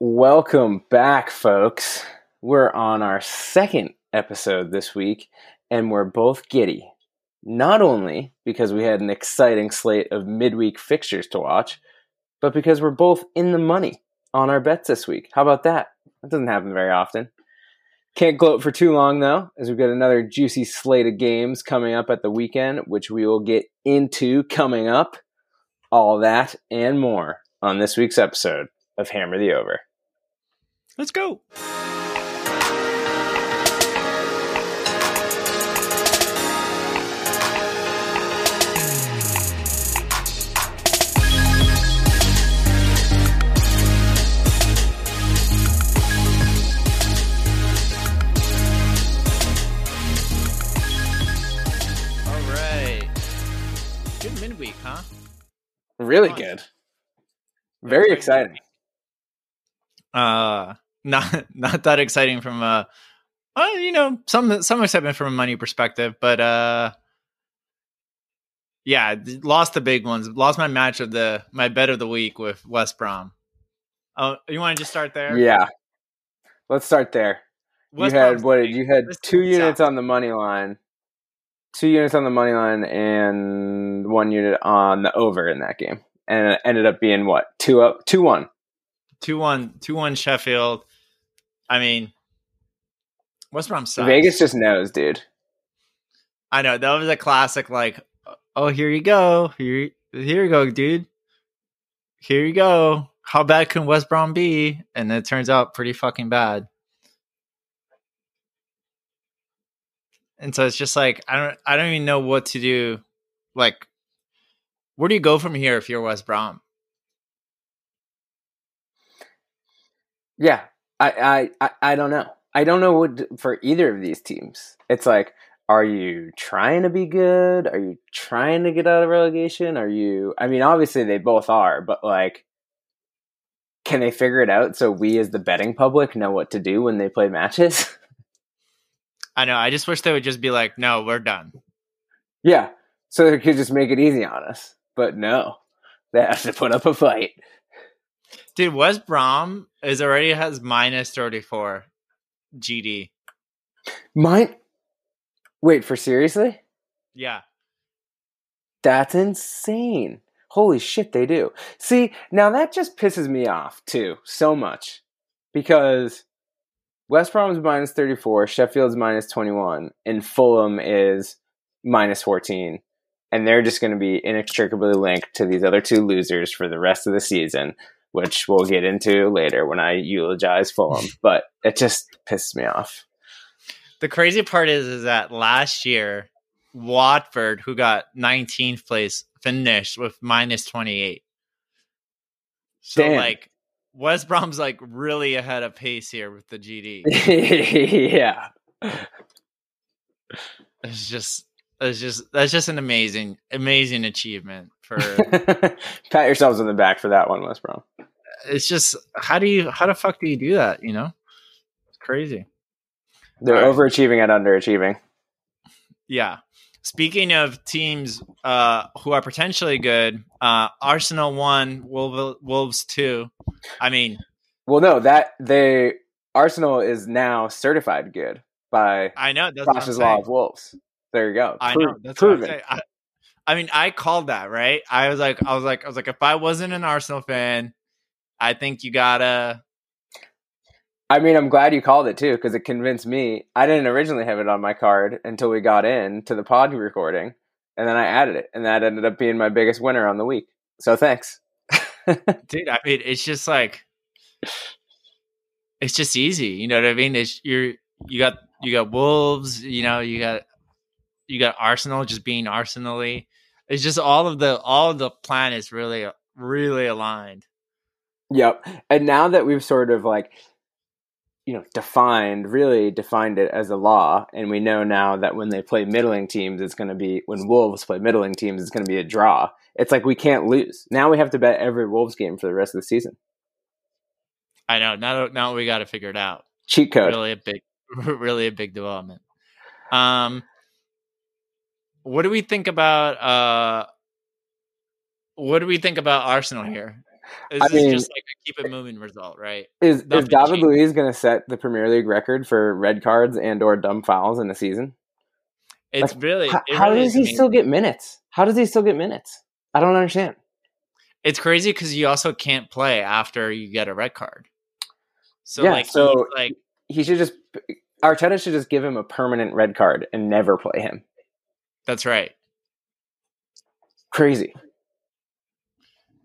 Welcome back, folks. We're on our second episode this week, and we're both giddy. Not only because we had an exciting slate of midweek fixtures to watch, but because we're both in the money on our bets this week. How about that? That doesn't happen very often. Can't gloat for too long, though, as we've got another juicy slate of games coming up at the weekend, which we will get into coming up. All that and more on this week's episode of Hammer the Over. Let's go. All right. Good midweek, huh? Really good. Very very exciting. Uh not not that exciting from a uh, you know, some some excitement from a money perspective, but uh yeah, lost the big ones. Lost my match of the my bet of the week with West Brom. Oh, you want to just start there? Yeah. Let's start there. West you had Brom's what? big. You had two units out. on the money line, two units on the money line, and one unit on the over in that game, and it ended up being what two up, two one. two one two one Sheffield. I mean, West Brom sucks. Vegas just knows, dude. I know that was a classic. Like, oh, here you go, here, here you go, dude. Here you go. How bad can West Brom be? And it turns out pretty fucking bad. And so it's just like I don't, I don't even know what to do. Like, where do you go from here if you're West Brom? Yeah, I, I, I, don't know. I don't know what for either of these teams. It's like, are you trying to be good? Are you trying to get out of relegation? Are you? I mean, obviously they both are, but like, can they figure it out so we, as the betting public, know what to do when they play matches? I know. I just wish they would just be like, no, we're done. yeah, so they could just make it easy on us. But no, they have to put up a fight. Dude, West Brom is already has minus 34 GD. Mine. Wait for seriously? Yeah. That's insane. Holy shit, they do. See, now that just pisses me off too, so much. Because West Brom's minus 34, Sheffield's minus 21, and Fulham is minus 14. And they're just going to be inextricably linked to these other two losers for the rest of the season, which we'll get into later when I eulogize Fulham. but it just pissed me off. The crazy part is, is that last year, Watford, who got 19th place, finished with minus 28. So, Damn. like, West Brom's like really ahead of pace here with the GD. yeah. It's just, it's just, that's just an amazing, amazing achievement for. Pat yourselves on the back for that one, West Brom. it's just, how do you, how the fuck do you do that? You know, it's crazy. They're right. overachieving and underachieving. Yeah. Speaking of teams uh, who are potentially good, uh, Arsenal one, Wolves, Wolves two. I mean, Well, no, that they Arsenal is now certified good by I know that's Bosch's Law of Wolves. There you go. I Pro- know that's what proven. saying. I, I mean, I called that right. I was like, I was like, I was like, if I wasn't an Arsenal fan, I think you gotta. I mean, I'm glad you called it too because it convinced me. I didn't originally have it on my card until we got in to the pod recording, and then I added it, and that ended up being my biggest winner on the week. So thanks. dude i mean it's just like it's just easy you know what i mean it's you're you got you got wolves you know you got you got arsenal just being arsenally it's just all of the all of the plan is really really aligned Yep. And now that we've sort of like, you know, defined, really defined it as a law, and we know now that when they play middling teams, it's going to be, when Wolves play middling teams, it's going to be a draw. It's like we can't lose. Now we have to bet every Wolves game for the rest of the season. i know now now we got to figure it out Cheat code. really a big really a big development um what do we think about uh what do we think about arsenal here This I is mean- just like a keep it moving result, right? Is is David. Luiz going to set the Premier League record for red cards and or dumb fouls in a season? It's really How, it how does he amazing. still get minutes? How does he still get minutes? I don't understand. It's crazy because you also can't play after you get a red card. So Yeah, like so- like He should just Arteta should just give him a permanent red card and never play him. That's right. Crazy.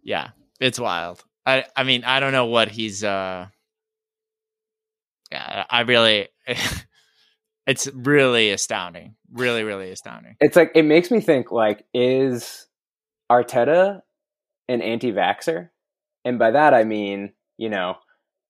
Yeah, it's wild. I I mean I don't know what he's. uh Yeah, I really. it's really astounding. Really, really astounding. It's like it makes me think like is Arteta an anti-vaxer? And by that I mean, you know,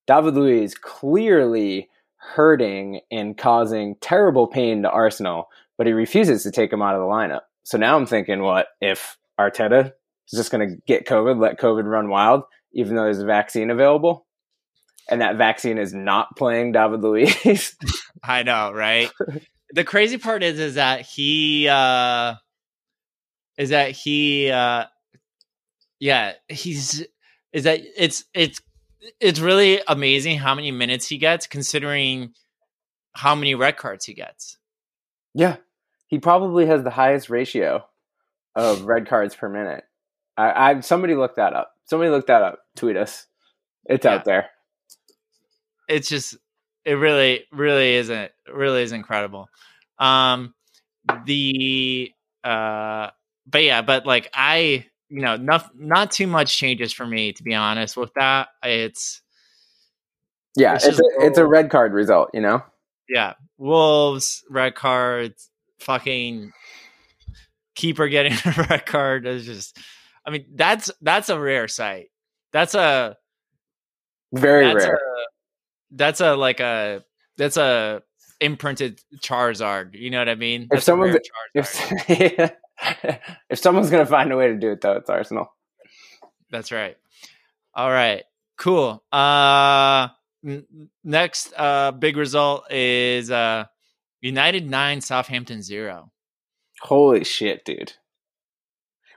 David Luiz clearly hurting and causing terrible pain to Arsenal, but he refuses to take him out of the lineup. So now I'm thinking, what if Arteta is just going to get COVID, let COVID run wild, even though there's a vaccine available, and that vaccine is not playing David Luiz? I know, right? the crazy part is is that he uh is that he uh yeah, he's is that it's it's it's really amazing how many minutes he gets considering how many red cards he gets. Yeah, he probably has the highest ratio of red cards per minute. I, I somebody looked that up. Somebody looked that up. Tweet us. It's Yeah. out there. It's just it really really isn't really is incredible. Um the uh but yeah, but like I you know, not not too much changes for me to be honest with that. It's Yeah, It's it's, just a, it's a red card result. You know. yeah, Wolves red cards, fucking keeper getting a red card is just. I mean, that's that's a rare sight. That's a Very that's rare. a that's a like a that's a imprinted Charizard. You know what I mean? That's a someone's- if if someone's gonna find a way to do it, though, it's Arsenal. That's right. All right. Cool. Uh n- next uh big result is uh United 9 Southampton 0. Holy shit, dude!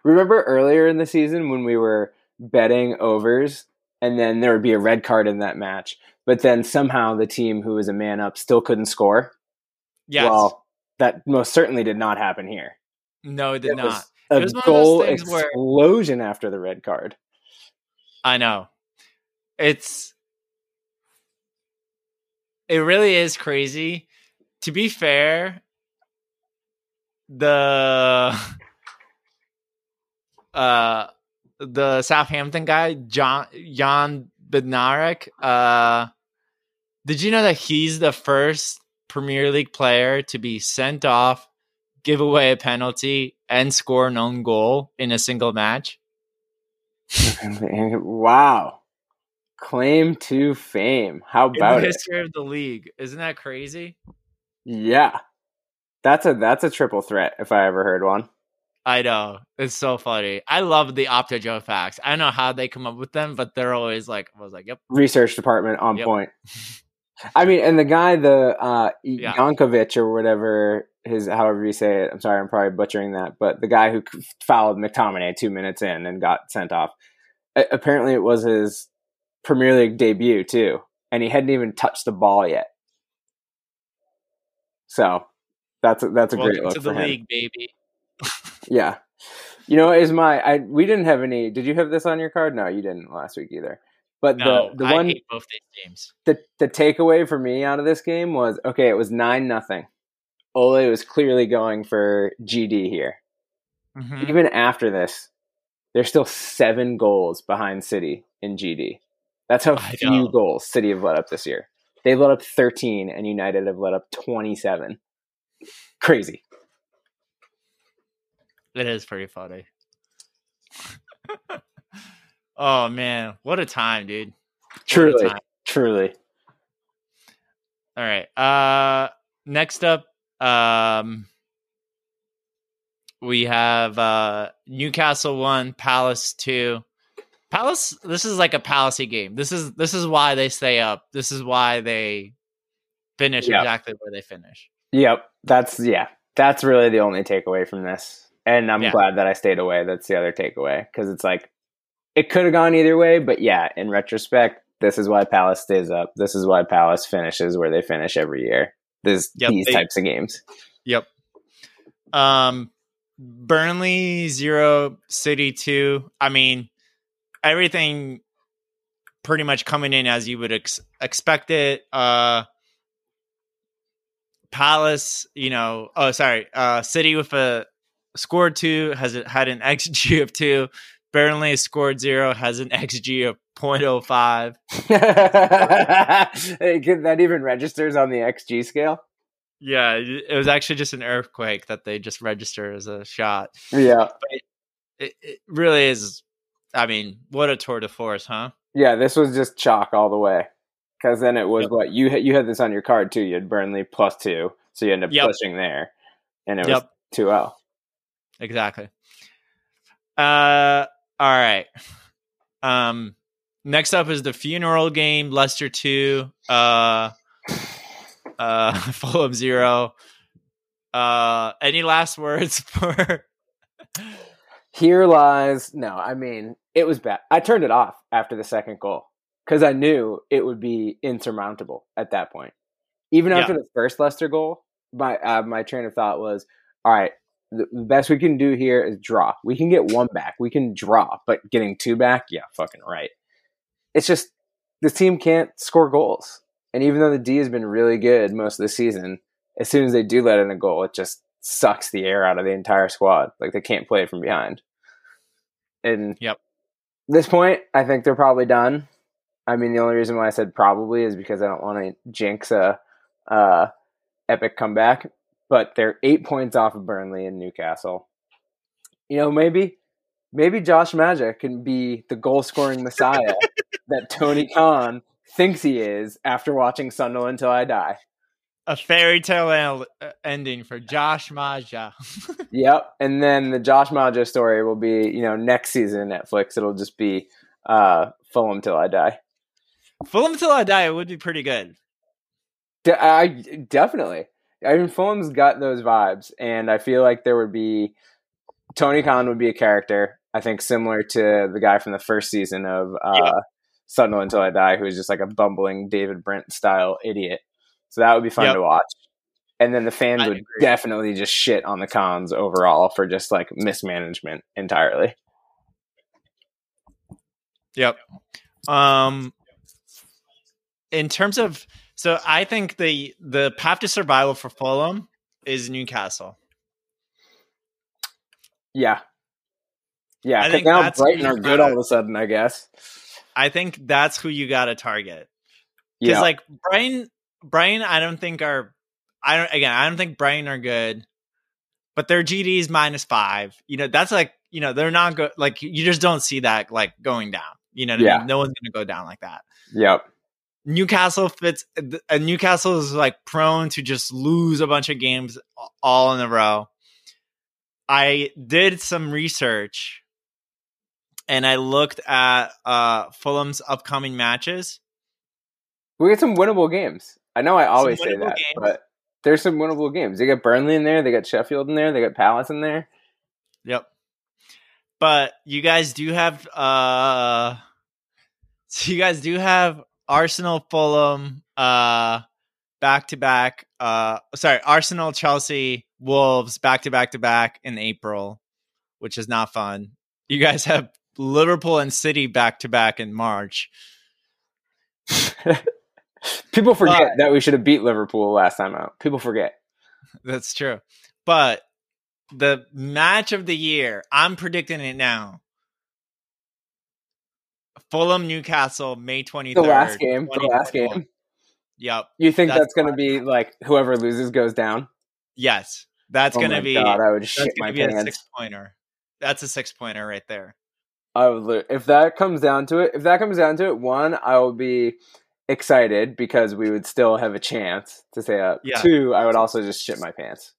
Remember earlier in the season when we were betting overs, and then there would be a red card in that match, but then somehow the team who was a man up still couldn't score. Yes. Well, that most certainly did not happen here. no, it did It not. It a was one of those goal things where- explosion after the red card. I know. It's it really is crazy. To be fair, the uh the Southampton guy, John Jan Bednarek, uh did you know that he's the first Premier League player to be sent off, give away a penalty, and score an own goal in a single match? wow. Claim to fame. How in about the it? history of the league. Isn't that crazy? Yeah. That's a that's a triple threat if I ever heard one. I know. It's so funny. I love the Opta Joe facts. I don't know how they come up with them, but they're always like, I was like, yep. Research department on Yep. point. I mean, and the guy, the uh, Yeah. Yankovic or whatever his, however you say it. I'm sorry, I'm probably butchering that, but the guy who fouled McTominay two minutes in and got sent off. Apparently, it was his Premier League debut too, and he hadn't even touched the ball yet. So that's a, that's a great Welcome look to the league, baby. Yeah. You know, is my I we didn't have any did you have this on your card? No, you didn't last week either. But No, the the I one hate both these games. the the takeaway for me out of this game was okay, it was nine nothing. Ole was clearly going for GD here. Mhm. Even after this, they're still seven goals behind City in GD. That's how I few know. goals City have let up this year. They've let up thirteen and United have let up twenty seven. Crazy. It is pretty funny. oh man, what a time, dude! What Truly. time. Truly. All right. Uh next up, um we have uh Newcastle 1, Palace 2. Palace this is like a Palacey game. This is this is why they stay up. This is why they finish Yeah. exactly where they finish. Yep, that's yeah, that's really the only takeaway from this. And I'm Yeah. glad that I stayed away. That's the other takeaway because it's like it could have gone either way, but yeah, in retrospect, this is why Palace stays up. This is why Palace finishes where they finish every year. This Yep, these they- types of games. Yep. Um, Burnley zero, City two. I mean, everything pretty much coming in as you would ex- expect it. Uh, Palace, you know, oh sorry, uh, City with a score two has had an xG of two. Burnley scored zero has an xG of 0.05. that even registers on the XG scale. Yeah, it it was actually just an earthquake that they just register as a shot. Yeah, It, it really is. I mean, what a tour de force, huh? yeah. This was just chalk all the way. Because then it was Yep. what you had. You had this on your card too. You had Burnley plus two, so you end up Yep. pushing there, and it was Yep. two oh. zero. Exactly. Uh, all right. Um, next up is the funeral game. Leicester two. Uh, uh, Fulham zero. Uh, any last words for? Here lies no. I mean, it was bad. I turned it off after the second goal because I knew it would be insurmountable at that point. Even Yeah. after the first Leicester goal, my uh, my train of thought was, all right, the the best we can do here is draw. We can get one back. We can draw, but getting two back, yeah, fucking right. It's just this team can't score goals, and even though the D has been really good most of the season, as soon as they do let in a goal, it just sucks the air out of the entire squad. Like they can't play from behind. And Yep. this point, I think they're probably done. I mean, the only reason why I said probably is because I don't want to jinx a uh, epic comeback. But they're eight points off of Burnley and Newcastle. You know, maybe maybe Josh Maja can be the goal scoring messiah that Tony Khan thinks he is after watching Sunderland until I die. A fairy tale el- uh, ending for Josh Maja. Yep. And then the Josh Maja story will be, you know, next season Netflix. It'll just be uh, Fulham till I die. Fulham till I die would be pretty good. De- I definitely. I mean, Fulham's got those vibes, and I feel like there would be Tony Khan would be a character. I think similar to the guy from the first season of uh, Yeah. Until I Die, who is just like a bumbling David Brent style idiot. So that would be fun Yep. to watch. And then the fans I would agree. definitely just shit on the Khans overall for just like mismanagement entirely. Yep. Um in terms of so I think the the path to survival for Fulham is Newcastle. Yeah. Yeah, I think now Brighton are good all of a sudden, I guess. I think that's who you got to target. Because Yeah. like Brighton, Brighton, I don't think are. I don't again. I don't think Brighton are good, but their GD is minus five. You know, that's like you know they're not good. Like you just don't see that like going down. You know, what I Yeah. mean? no one's gonna go down like that. Yep. Newcastle fits. Uh, Newcastle is like prone to just lose a bunch of games all in a row. I did some research, and I looked at uh, Fulham's upcoming matches. We get some winnable games. I know I always say that, games. but there's some winnable games. They got Burnley in there, they got Sheffield in there, they got Palace in there. Yep. But you guys do have uh so you guys do have Arsenal Fulham uh back to back uh sorry, Arsenal Chelsea Wolves back to back to back in April, which is not fun. You guys have Liverpool and City back to back in March. People forget But- that we should have beat Liverpool last time out. People forget. That's true. But the match of the year, I'm predicting it now. Fulham Newcastle, May 23rd. The last game, the last game. Yep. You think That's that's, going to be like whoever loses goes down? Yes. That's oh going to be God, I would shit my a pants. six pointer. That's a six pointer right there. I would if that comes down to it. If that comes down to it, one, I will be excited because we would still have a chance to stay up. Yeah. Two, I would also just shit my pants.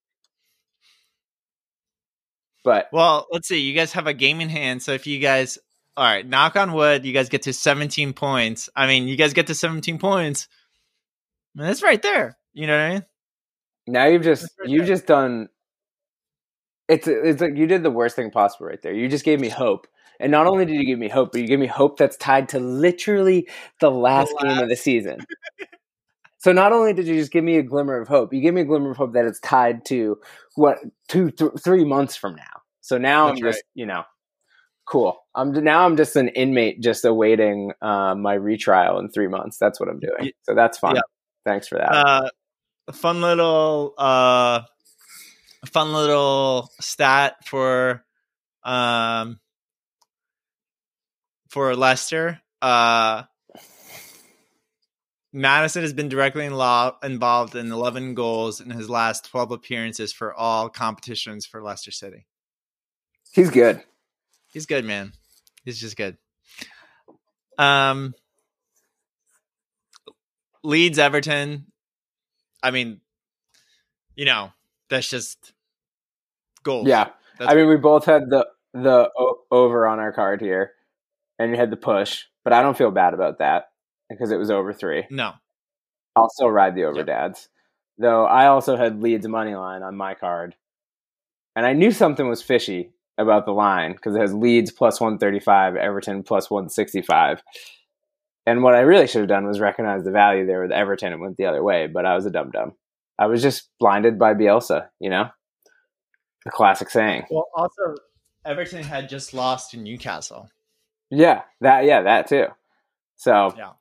But Well, let's see. You guys have a game in hand. So if you guys, all right, knock on wood, you guys get to 17 points. I mean, you guys get to 17 points. I mean, that's right there. You know what I mean? Now you've just right you've there. just done. It's it's like you did the worst thing possible right there. You just gave me hope And not only did you give me hope, but you gave me hope that's tied to literally the last, the last. game of the season. so not only did you just give me a glimmer of hope, you gave me a glimmer of hope that it's tied to what two, th- three months from now. So now that's I'm just, right. you know, cool. I'm now I'm just an inmate, just awaiting uh, my retrial in three months. That's what I'm doing. So that's fun. Yeah. Thanks for that. Uh, a fun little, uh, fun little stat for, um, for Leicester. Uh, Maddison has been directly in law, involved in 11 goals in his last 12 appearances for all competitions for Leicester City. He's good. He's good, man. He's just good. Um, Leeds Everton. I mean, you know, that's just gold. Yeah, that's I mean, we both had the the o- over on our card here, and you had the push, but I don't feel bad about that because it was over three. No, I'll still ride the over yep. dads. Though I also had Leeds money line on my card, and I knew something was fishy about the line because it has Leeds plus 135, Everton plus 165. And what I really should have done was recognize the value there with Everton and went the other way, but I was a dum dum. I was just blinded by Bielsa, you know? The classic saying. Well, also, Everton had just lost to Newcastle. Yeah, that yeah, that too. So yeah,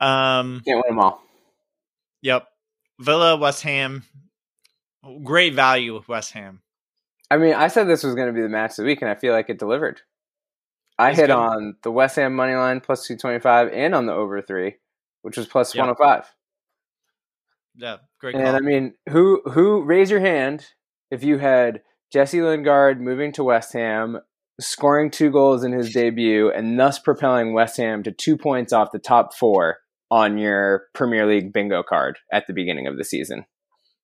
um, can't win them all. Yep, Villa, West Ham, great value with West Ham. I mean, I said this was going to be the match of the week, and I feel like it delivered. I hit good. on the West Ham money line plus two twenty five, and on the over three, which was plus one hundred five. Yeah, great. And I mean, who who raise your hand if you had Jesse Lingard moving to West Ham, scoring two goals in his debut, and thus propelling West Ham to two points off the top four on your Premier League bingo card at the beginning of the season?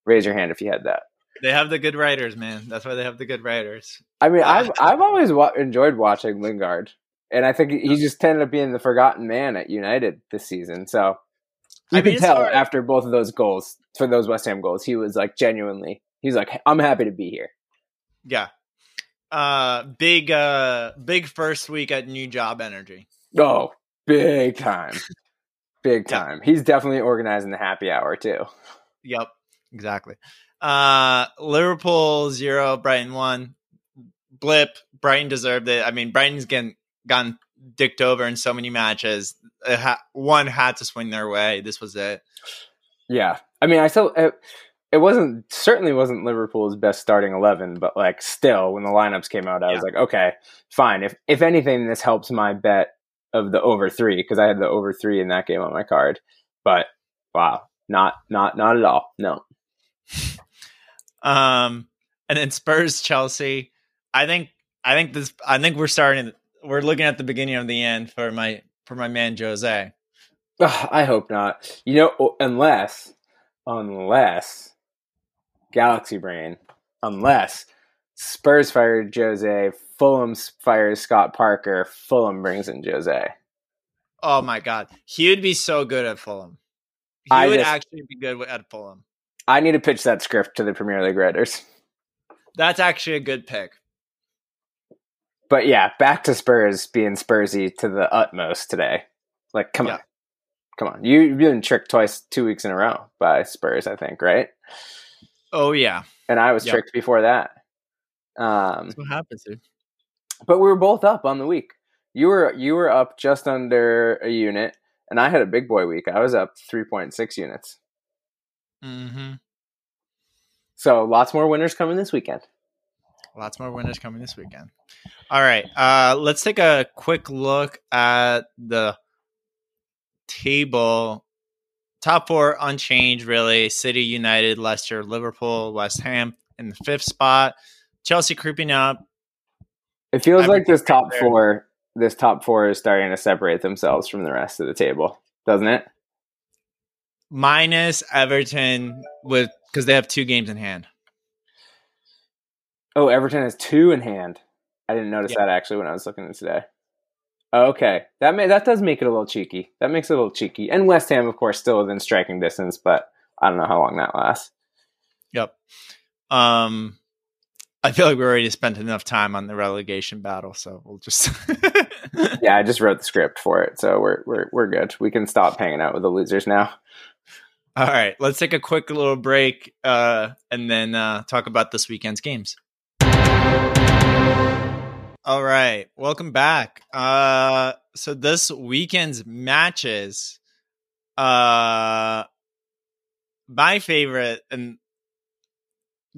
Raise your hand if you had that. They have the good writers, man. That's why they have the good writers. I mean, I've I've always wa- enjoyed watching Lingard, and I think he just ended up being the forgotten man at United this season. So you I mean, can tell hard. after both of those goals for those West Ham goals, he was like genuinely. He's like, I'm happy to be here. Yeah. Uh, big, uh, big first week at new job energy. Oh, big time, big time. He's definitely organizing the happy hour too. Yep, exactly. Uh, Liverpool zero, Brighton one. Blip. Brighton deserved it. I mean, Brighton's getting gotten dicked over in so many matches. Ha- one had to swing their way. This was it. Yeah, I mean, I still it, it, wasn't certainly wasn't Liverpool's best starting eleven, but like still, when the lineups came out, I yeah. was like, okay, fine. If if anything, this helps my bet of the over three because I had the over three in that game on my card. But wow, not not not at all. No. Um, and then Spurs Chelsea. I think I think this. I think we're starting. We're looking at the beginning of the end for my for my man Jose. I hope not. You know, unless unless Galaxy Brain, unless Spurs fired Jose, Fulham fires Scott Parker, Fulham brings in Jose. Oh my god, he would be so good at Fulham. He I would just, actually be good at Fulham. I need to pitch that script to the Premier League writers. That's actually a good pick. But yeah, back to Spurs being Spursy to the utmost today. Like, come yeah. on. Come on. You, have been tricked twice, two weeks in a row by Spurs, I think, right? Oh, yeah. And I was yep. tricked before that. Um, That's what happens, dude. But we were both up on the week. You were you were up just under a unit, and I had a big boy week. I was up three point six units. Mm-hmm. So lots more winners coming this weekend. Lots more winners coming this weekend. All right. Uh, let's take a quick look at the table. Top four unchanged, really. City, United, Leicester, Liverpool, West Ham in the fifth spot. Chelsea creeping up. It feels like this top there. four, this top four is starting to separate themselves from the rest of the table, doesn't it? minus Everton with because they have two games in hand. Oh, Everton has two in hand. I didn't notice that actually when I was looking at today. Okay, that may, that does make it a little cheeky. That makes it a little cheeky. And West Ham, of course, still within striking distance, but I don't know how long that lasts. Yep. Um, I feel like we already spent enough time on the relegation battle, so we'll just. yeah, I just wrote the script for it, so we're we're we're good. We can stop hanging out with the losers now. All right, let's take a quick little break uh, and then uh, talk about this weekend's games. All right, welcome back. Uh, so this weekend's matches, uh, my favorite and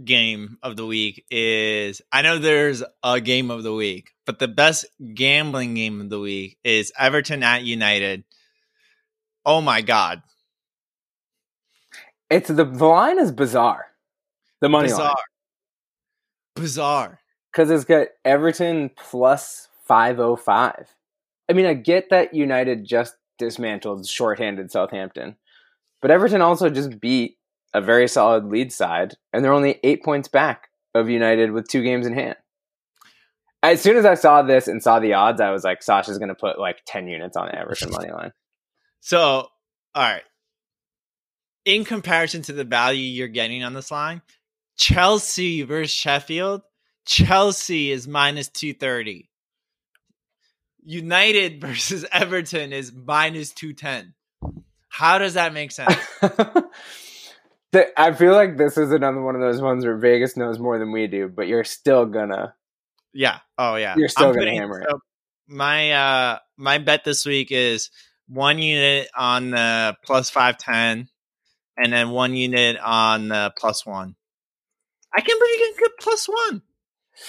game of the week is I know there's a game of the week, but the best gambling game of the week is Everton at United. Oh my god. It's the, the line is bizarre. The money Bizarre. line. Bizarre. Because it's got Everton plus 505. I mean, I get that United just dismantled shorthanded Southampton, but Everton also just beat a very solid Leeds side, and they're only eight points back of United with two games in hand. As soon as I saw this and saw the odds, I was like, Sasha's going to put like 10 units on Everton money line. So, all right. In comparison to the value you're getting on this line, Chelsea versus Sheffield, Chelsea is minus 230. United versus Everton is minus 210. How does that make sense? I feel like this is another one of those ones where Vegas knows more than we do, but you're still gonna. yeah. Oh yeah. You're still I'm gonna putting- hammer it. so My uh my bet this week is one unit on the plus 510 and then one unit on the plus 1. I can't believe you can get plus 1.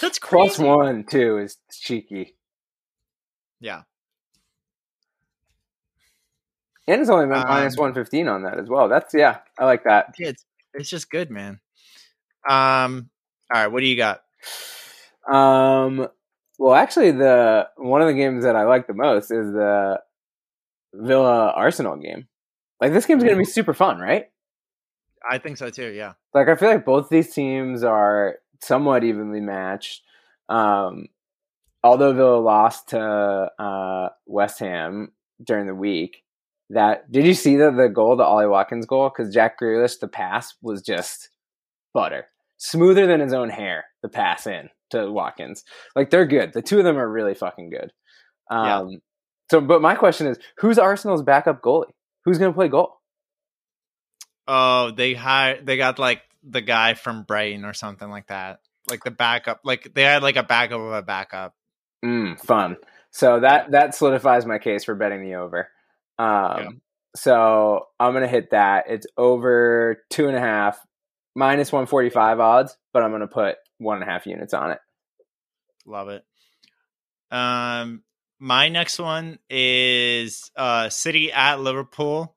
That's crazy. Plus one, too, is cheeky. Yeah. And it's only been Um, minus 115 on that as well. That's, yeah, I like that. It's, it's just good, man. Um all right, what do you got? Um, well, actually, the one of the games that I like the most is the Villa Arsenal game. Like, this game's going to be super fun, right? I think so too, yeah. like I feel like both these teams are somewhat evenly matched. Um, although Villa lost to uh, West Ham during the week, that did you see the the goal, the Ollie Watkins goal? Because Jack Grealish, the pass was just butter, smoother than his own hair. The pass in to Watkins, like they're good. The two of them are really fucking good. Um, Yeah. So, but my question is, who's Arsenal's backup goalie? Who's going to play goal? Oh, they hired they got like the guy from Brighton or something like that. Like the backup. Like they had like a backup of a backup. Mm, fun. So that that solidifies my case for betting the over. Um, Yeah. So I'm gonna hit that. It's over two and a half, minus one forty five odds, but I'm gonna put one and a half units on it. Love it. Um, my next one is uh City at Liverpool.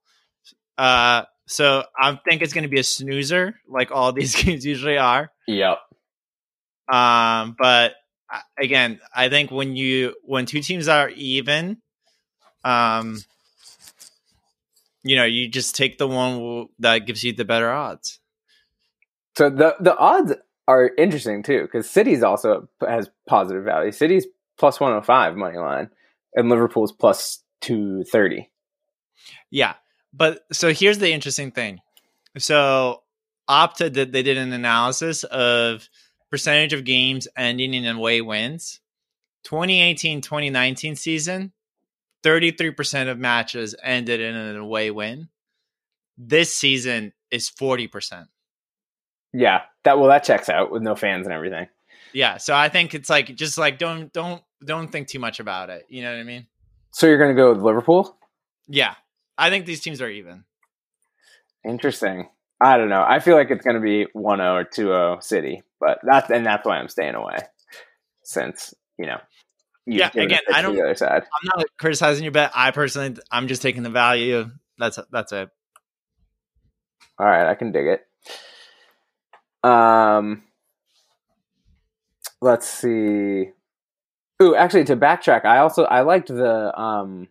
Uh, so I think it's going to be a snoozer, like all these games usually are. Yep. Um, but uh, again, I think when you when two teams are even, um, you know, you just take the one that gives you the better odds. So the the odds are interesting too because City's also has positive value. City's plus one hundred five money line, and Liverpool's plus two thirty. Yeah. But so here's the interesting thing. So Opta did they did an analysis of percentage of games ending in away wins. 2018-2019 season, 33% of matches ended in an away win. This season is 40%. Yeah, that well that checks out with no fans and everything. Yeah, so I think it's like just like don't don't don't think too much about it. You know what I mean? So you're gonna go with Liverpool? Yeah. I think these teams are even. Interesting. I don't know. I feel like it's going to be 1-0 or 2-0 City, but that's and that's why I'm staying away. Since you know, Yeah, again, I don't- The other side. I'm not criticizing your bet. I personally I'm just taking the value. That's that's it. All right, I can dig it. Um, let's see. Ooh, actually, to backtrack, I also I liked the um,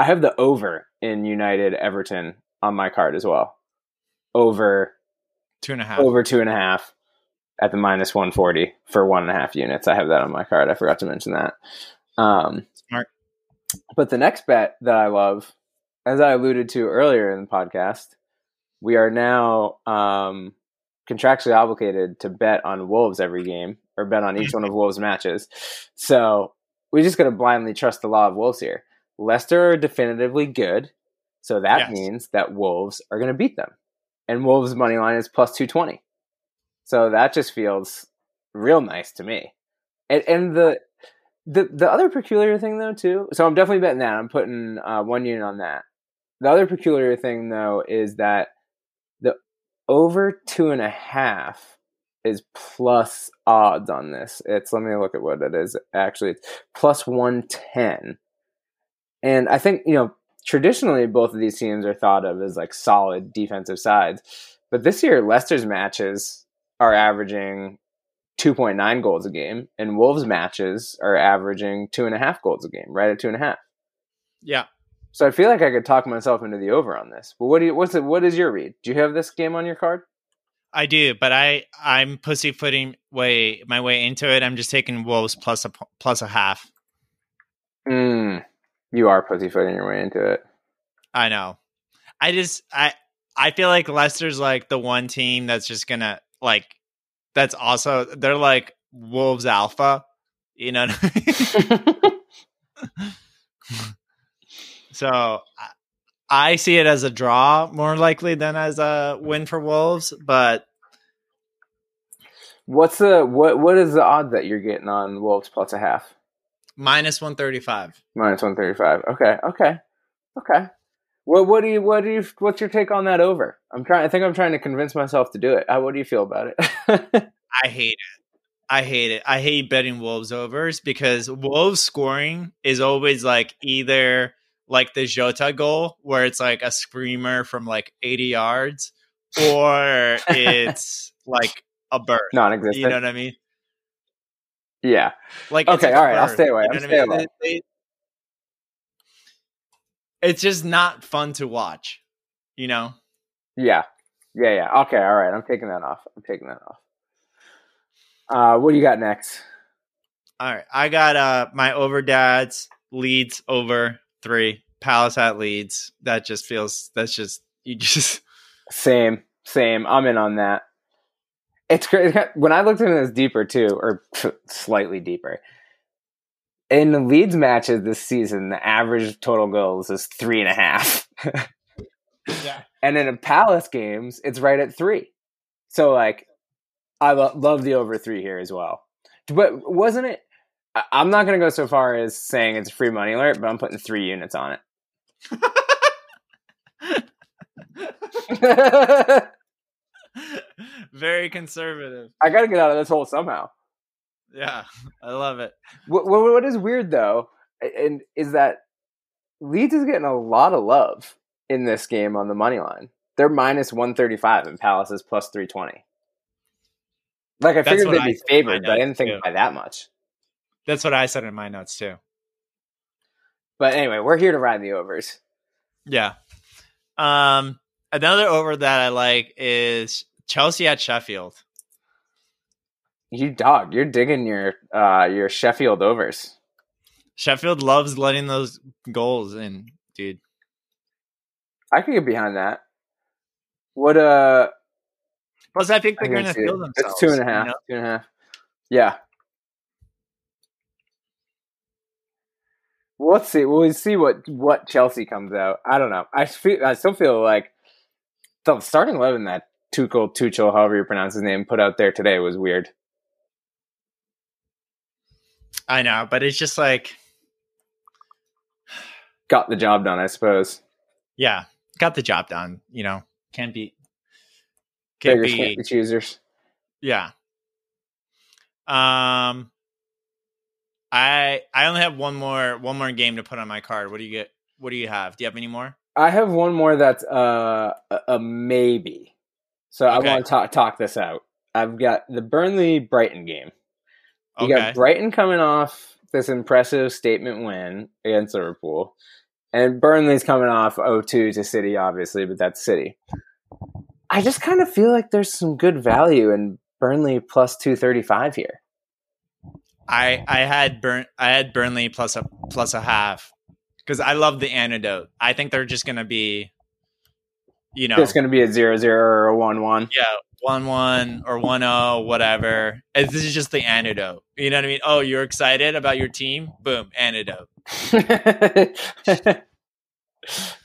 I have the over in United Everton on my card as well. Over Two and a half. over two and a half at the minus 140 for one and a half units. I have that on my card. I forgot to mention that. Um, Smart. But the next bet that I love, as I alluded to earlier in the podcast, we are now um, contractually obligated to bet on Wolves every game or bet on each one of Wolves matches. So we're just got to blindly trust the law of Wolves here. Leicester are definitively good. So that Yes. means that Wolves are going to beat them. And Wolves' money line is plus 220. So that just feels real nice to me. And, and the, the the other peculiar thing though too. So I'm definitely betting that. I'm putting uh, one unit on that. The other peculiar thing though is that the over two and a half is plus odds on this. It's let me look at what it is. Actually, it's plus one ten. And I think you know traditionally both of these teams are thought of as like solid defensive sides, but this year Leicester's matches are averaging 2.9 goals a game, and Wolves matches are averaging two and a half goals a game, right at two and a half. Yeah. So I feel like I could talk myself into the over on this. But what do you? What's it? What is your read? Do you have this game on your card? I do, but I I'm pussyfooting way my way into it. I'm just taking Wolves plus a plus a half. Mm, you are pussyfooting your way into it. I know. I just I I feel like Leicester's like the one team that's just gonna like that's also they're like Wolves alpha. You know. What I mean? so I, I see it as a draw more likely than as a win for Wolves, but What's the what? What is the odd that you're getting on Wolves plus a half? Minus one thirty five. Minus one thirty five. Okay, okay, okay. What what do you what do you what's your take on that over? I'm trying. I think I'm trying to convince myself to do it. How, what do you feel about it? I hate it. I hate it. I hate betting Wolves overs because Wolves scoring is always like either like the Jota goal where it's like a screamer from like 80 yards or it's like a bird. Non-existent. You know what I mean? Yeah. Like Okay, all right, I'll stay away. you I'll know what stay I mean? away. It's just not fun to watch, you know? Yeah. Yeah. Yeah. Okay. All right. I'm taking that off. I'm taking that off. Uh, what do you got next? All right. I got uh my over dads Leeds over three. Palace at Leeds. That just feels that's just you just Same. Same. I'm in on that. It's great when I looked into this deeper too, or slightly deeper. In the Leeds matches this season, the average total goals is three and a half. Yeah. And in a Palace games, it's right at three. So like, I lo- love the over three here as well. But wasn't it? I- I'm not going to go so far as saying it's a free money alert, but I'm putting three units on it. Very conservative. I got to get out of this hole somehow. Yeah. I love it. What, what, what is weird though, and is that Leeds is getting a lot of love in this game on the money line. They're minus one thirty five, and Palace is plus three twenty. Like I figured they'd I be said in my favored, but I didn't think too. by that much. That's what I said in my notes too. But anyway, we're here to ride the overs. Yeah. Um another over that I like is Chelsea at Sheffield. You dog, you're digging your uh your Sheffield overs. Sheffield loves letting those goals in, dude. I could get behind that. What uh Plus, I think they're can going to see it. feel themselves. It's two and a half. you know? Two and a half. Yeah. Well, let's see. We'll see what what Chelsea comes out. I don't know. I feel. I still feel like the starting eleven that Tuchel, Tuchel, however you pronounce his name, put out there today was weird. I know, but it's just like, Got the job done, I suppose. yeah, got the job done. You know, can't be, can't Beggars be, can't be choosers. yeah. Um, I I only have one more one more game to put on my card. What do you get? What do you have? Do you have any more? I have one more that's uh, a, a maybe. So I want to talk talk this out. I've got the Burnley Brighton game. You Okay, got Brighton coming off this impressive statement win against Liverpool. And Burnley's coming off 0-2 to City, obviously, but that's City. I just kind of feel like there's some good value in Burnley plus 235 here. I I had Burn I had Burnley plus a plus a half because I love the antidote. I think they're just gonna be you know, It's going to be a zero zero or a one one. yeah, one one or one zero, whatever. And this is just the antidote. You know what I mean? Oh, you're excited about your team? Boom, antidote.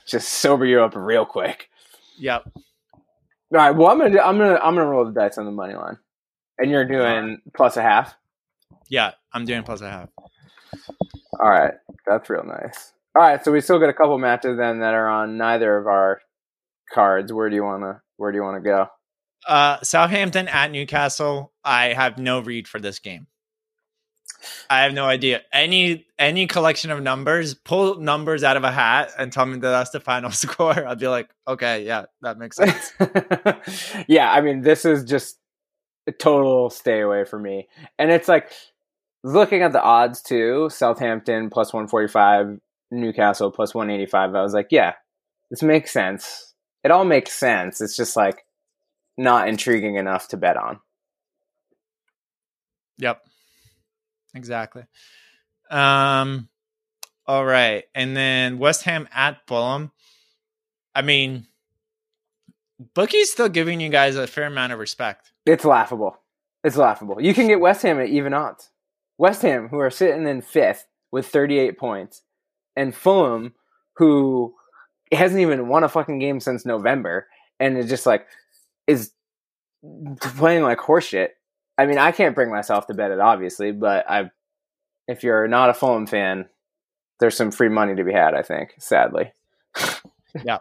Just sober you up real quick. Yep. All right. Well, I'm gonna do, I'm gonna I'm gonna roll the dice on the money line, and you're doing plus a half. Yeah, I'm doing plus a half. All right, that's real nice. All right, so we still got a couple matches then that are on neither of our cards. Where do you wanna Where do you wanna go? Uh, Southampton at Newcastle. I have no read for this game. I have no idea. Any any collection of numbers, pull numbers out of a hat and tell me that that's the final score. I'd be like, okay, yeah, that makes sense. yeah, I mean, this is just a total stay away for me. And it's like looking at the odds too Southampton plus 145, Newcastle plus 185. I was like, yeah, this makes sense. It all makes sense. It's just like not intriguing enough to bet on. Yep. Exactly. Um all right. And then West Ham at Fulham. I mean Bookie's still giving you guys a fair amount of respect. It's laughable. It's laughable. You can get West Ham at even odds. West Ham, who are sitting in fifth with 38 points, and Fulham, who hasn't even won a fucking game since November, and is just like is playing like horseshit. I mean, I can't bring myself to bet it, obviously, but I, if you're not a Fulham fan, there's some free money to be had. I think, sadly. Yeah.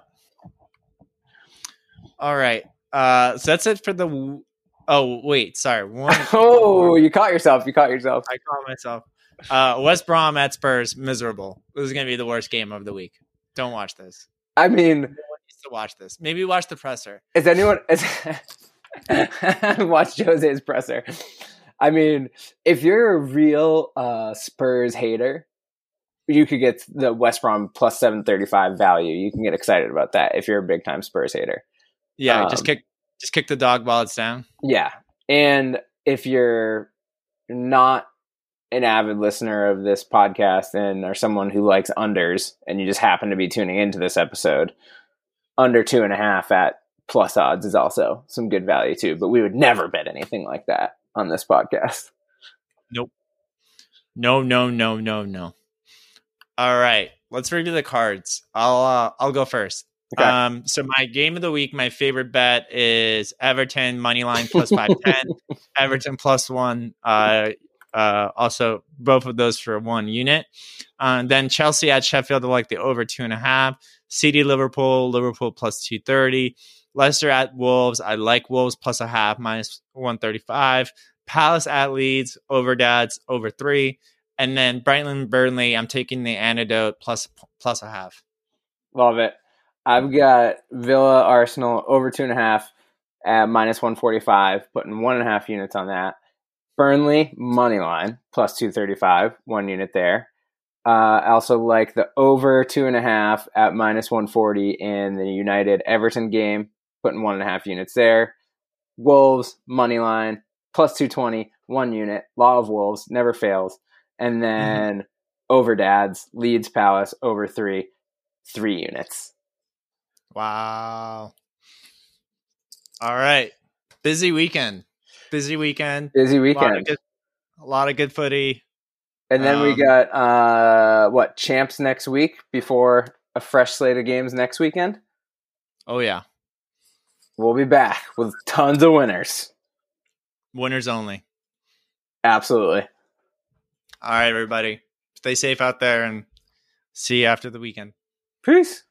All right. Uh so that's it for the w- Oh, wait, sorry. One oh, you caught yourself. You caught yourself. I caught myself. Uh West Brom at Spurs, miserable. This is going to be the worst game of the week. Don't watch this. I mean, No needs to watch this. Maybe watch the presser. Is anyone is watch Jose's presser? I mean, if you're a real uh, Spurs hater, you could get the West Brom plus seven thirty five value. You can get excited about that if you're a big time Spurs hater. Yeah, just Um, kick just kick the dog while it's down. Yeah, and if you're not an avid listener of this podcast and are someone who likes unders, and you just happen to be tuning into this episode, under two and a half at plus odds is also some good value too. But we would never bet anything like that on this podcast. Nope. No, no, no, no, no. All right, let's review the cards. I'll uh, I'll go first. Okay. Um, so my game of the week, my favorite bet is Everton money line plus five ten, Everton plus one. Uh, uh, also both of those for one unit. Uh, then Chelsea at Sheffield, I like the over two and a half. City Liverpool, Liverpool plus two thirty. Leicester at Wolves, I like Wolves plus a half minus one thirty five. Palace at Leeds, over dads, over three. And then Brighton Burnley, I'm taking the antidote plus plus a half. Love it. I've got Villa Arsenal over two and a half at minus one forty five, putting one and a half units on that. Burnley money line plus two thirty five, one unit there. Uh, I also like the over two and a half at minus one forty in the United Everton game, putting one and a half units there. Wolves money line plus two twenty, one unit. Law of Wolves never fails, and then over dads Leeds Palace over three, three units. Wow. All right. Busy weekend. Busy weekend. Busy A lot of weekend. good, a lot of good footy. And then we Um, got uh what champs next week before a fresh slate of games next weekend. Oh yeah. We'll be back with tons of winners. Winners only. Absolutely. All right, everybody. Stay safe out there and see you after the weekend. Peace.